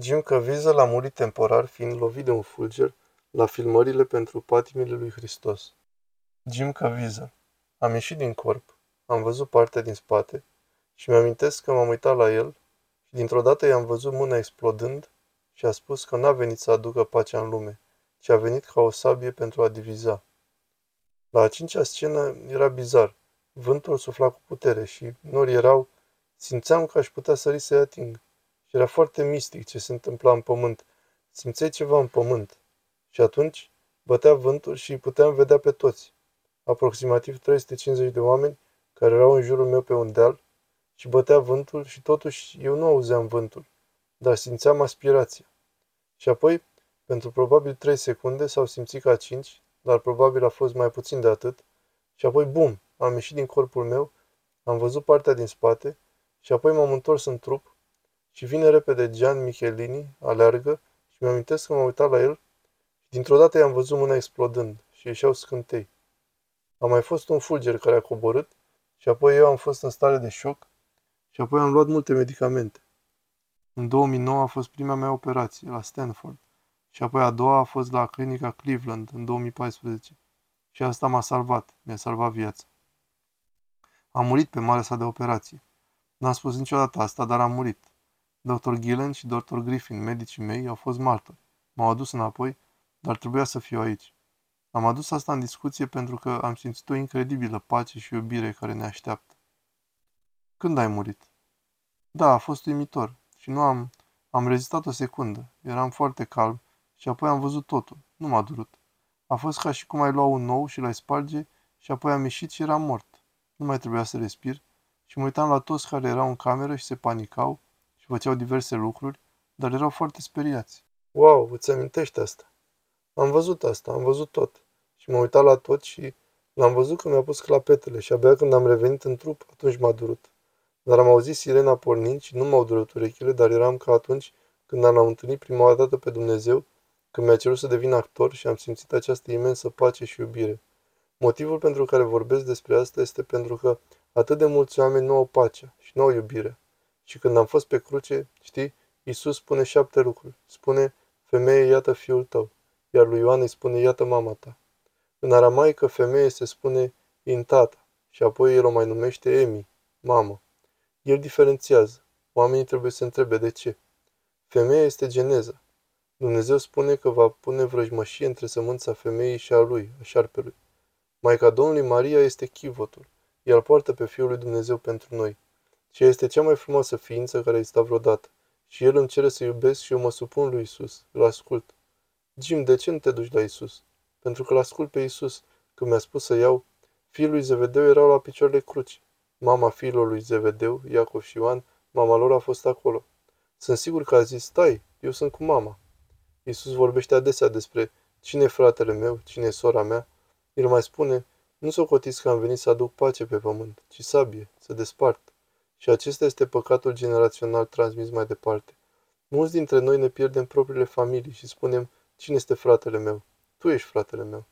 Jim Caviezel a murit temporar fiind lovit de un fulger la filmările pentru Patimile lui Hristos. Jim Caviezel. Am ieșit din corp, am văzut partea din spate și mi-amintesc că m-am uitat la el și dintr-o dată i-am văzut mâna explodând și a spus că n-a venit să aducă pacea în lume, ci a venit ca o sabie pentru a diviza. La a cincea scenă era bizar. Vântul sufla cu putere și norii erau... Simțeam că aș putea sări să-i ating. Și era foarte mistic ce se întâmpla în pământ. Simțeai ceva în pământ. Și atunci bătea vântul și îi puteam vedea pe toți. Aproximativ 350 de oameni care erau în jurul meu pe un deal și bătea vântul și totuși eu nu auzeam vântul, dar simțeam aspirația. Și apoi, pentru probabil 3 secunde s-au simțit ca 5, dar probabil a fost mai puțin de atât, și apoi, bum, am ieșit din corpul meu, am văzut partea din spate și apoi m-am întors în trup și vine repede Gian Michelini, aleargă și mi-amintesc că m-am uitat la el și dintr-o dată i-am văzut mâna explodând și ieșeau scântei. A mai fost un fulger care a coborât și apoi eu am fost în stare de șoc și apoi am luat multe medicamente. În 2009 a fost prima mea operație, la Stanford, și apoi a doua a fost la clinica Cleveland, în 2014. Și asta m-a salvat, mi-a salvat viața. Am murit pe marea sa de operație. N-am spus niciodată asta, dar am murit. Dr. Gillen și Dr. Griffin, medicii mei, au fost martori. M-au adus înapoi, dar trebuia să fiu aici. Am adus asta în discuție pentru că am simțit o incredibilă pace și iubire care ne așteaptă. Când ai murit? Da, a fost uimitor și nu am... Am rezistat o secundă. Eram foarte calm și apoi am văzut totul. Nu m-a durut. A fost ca și cum ai lua un nou și l-ai sparge și apoi am ieșit și eram mort. Nu mai trebuia să respir și mă uitam la toți care erau în cameră și se panicau și făceau diverse lucruri, dar erau foarte speriați. Wow, îți amintești asta? Am văzut asta, am văzut tot. Și m-am uitat la tot și l-am văzut că mi-a pus clapetele și abia când am revenit în trup, atunci m-a durut. Dar am auzit sirena pornind și nu m-au durut urechile, dar eram ca atunci când am întâlnit prima dată pe Dumnezeu, când mi-a cerut să devin actor și am simțit această imensă pace și iubire. Motivul pentru care vorbesc despre asta este pentru că atât de mulți oameni nu au pacea și nu au iubire. Și când am fost pe cruce, știi, Iisus spune șapte lucruri. Spune, femeie, iată fiul tău. Iar lui Ioan îi spune, iată mama ta. În aramaică, femeie se spune in tata și apoi el o mai numește Emi, mamă. El diferențiază. Oamenii trebuie să întrebe de ce. Femeia este geneza. Dumnezeu spune că va pune vrăjmășie între sămânța femeii și a lui, a șarpelui. Maica Domnului Maria este chivotul. El poartă pe Fiul lui Dumnezeu pentru noi. Și este cea mai frumoasă ființă care a existat vreodată. Și El îmi cere să iubesc și eu mă supun lui Isus. Îl ascult. Jim, de ce nu te duci la Isus? Pentru că îl ascult pe Isus. Când mi-a spus să iau, fiul lui Zevedeu erau la picioarele cruci. Mama fiilor lui Zevedeu, Iacov și Ioan, mama lor a fost acolo. Sunt sigur că a zis, stai, eu sunt cu mama. Isus vorbește adesea despre cine e fratele meu, cine e sora mea. El mai spune, nu socotiți că am venit să aduc pace pe pământ, ci sabie, să despart. Și acesta este păcatul generațional transmis mai departe. Mulți dintre noi ne pierdem propriile familii și spunem, cine este fratele meu? Tu ești fratele meu.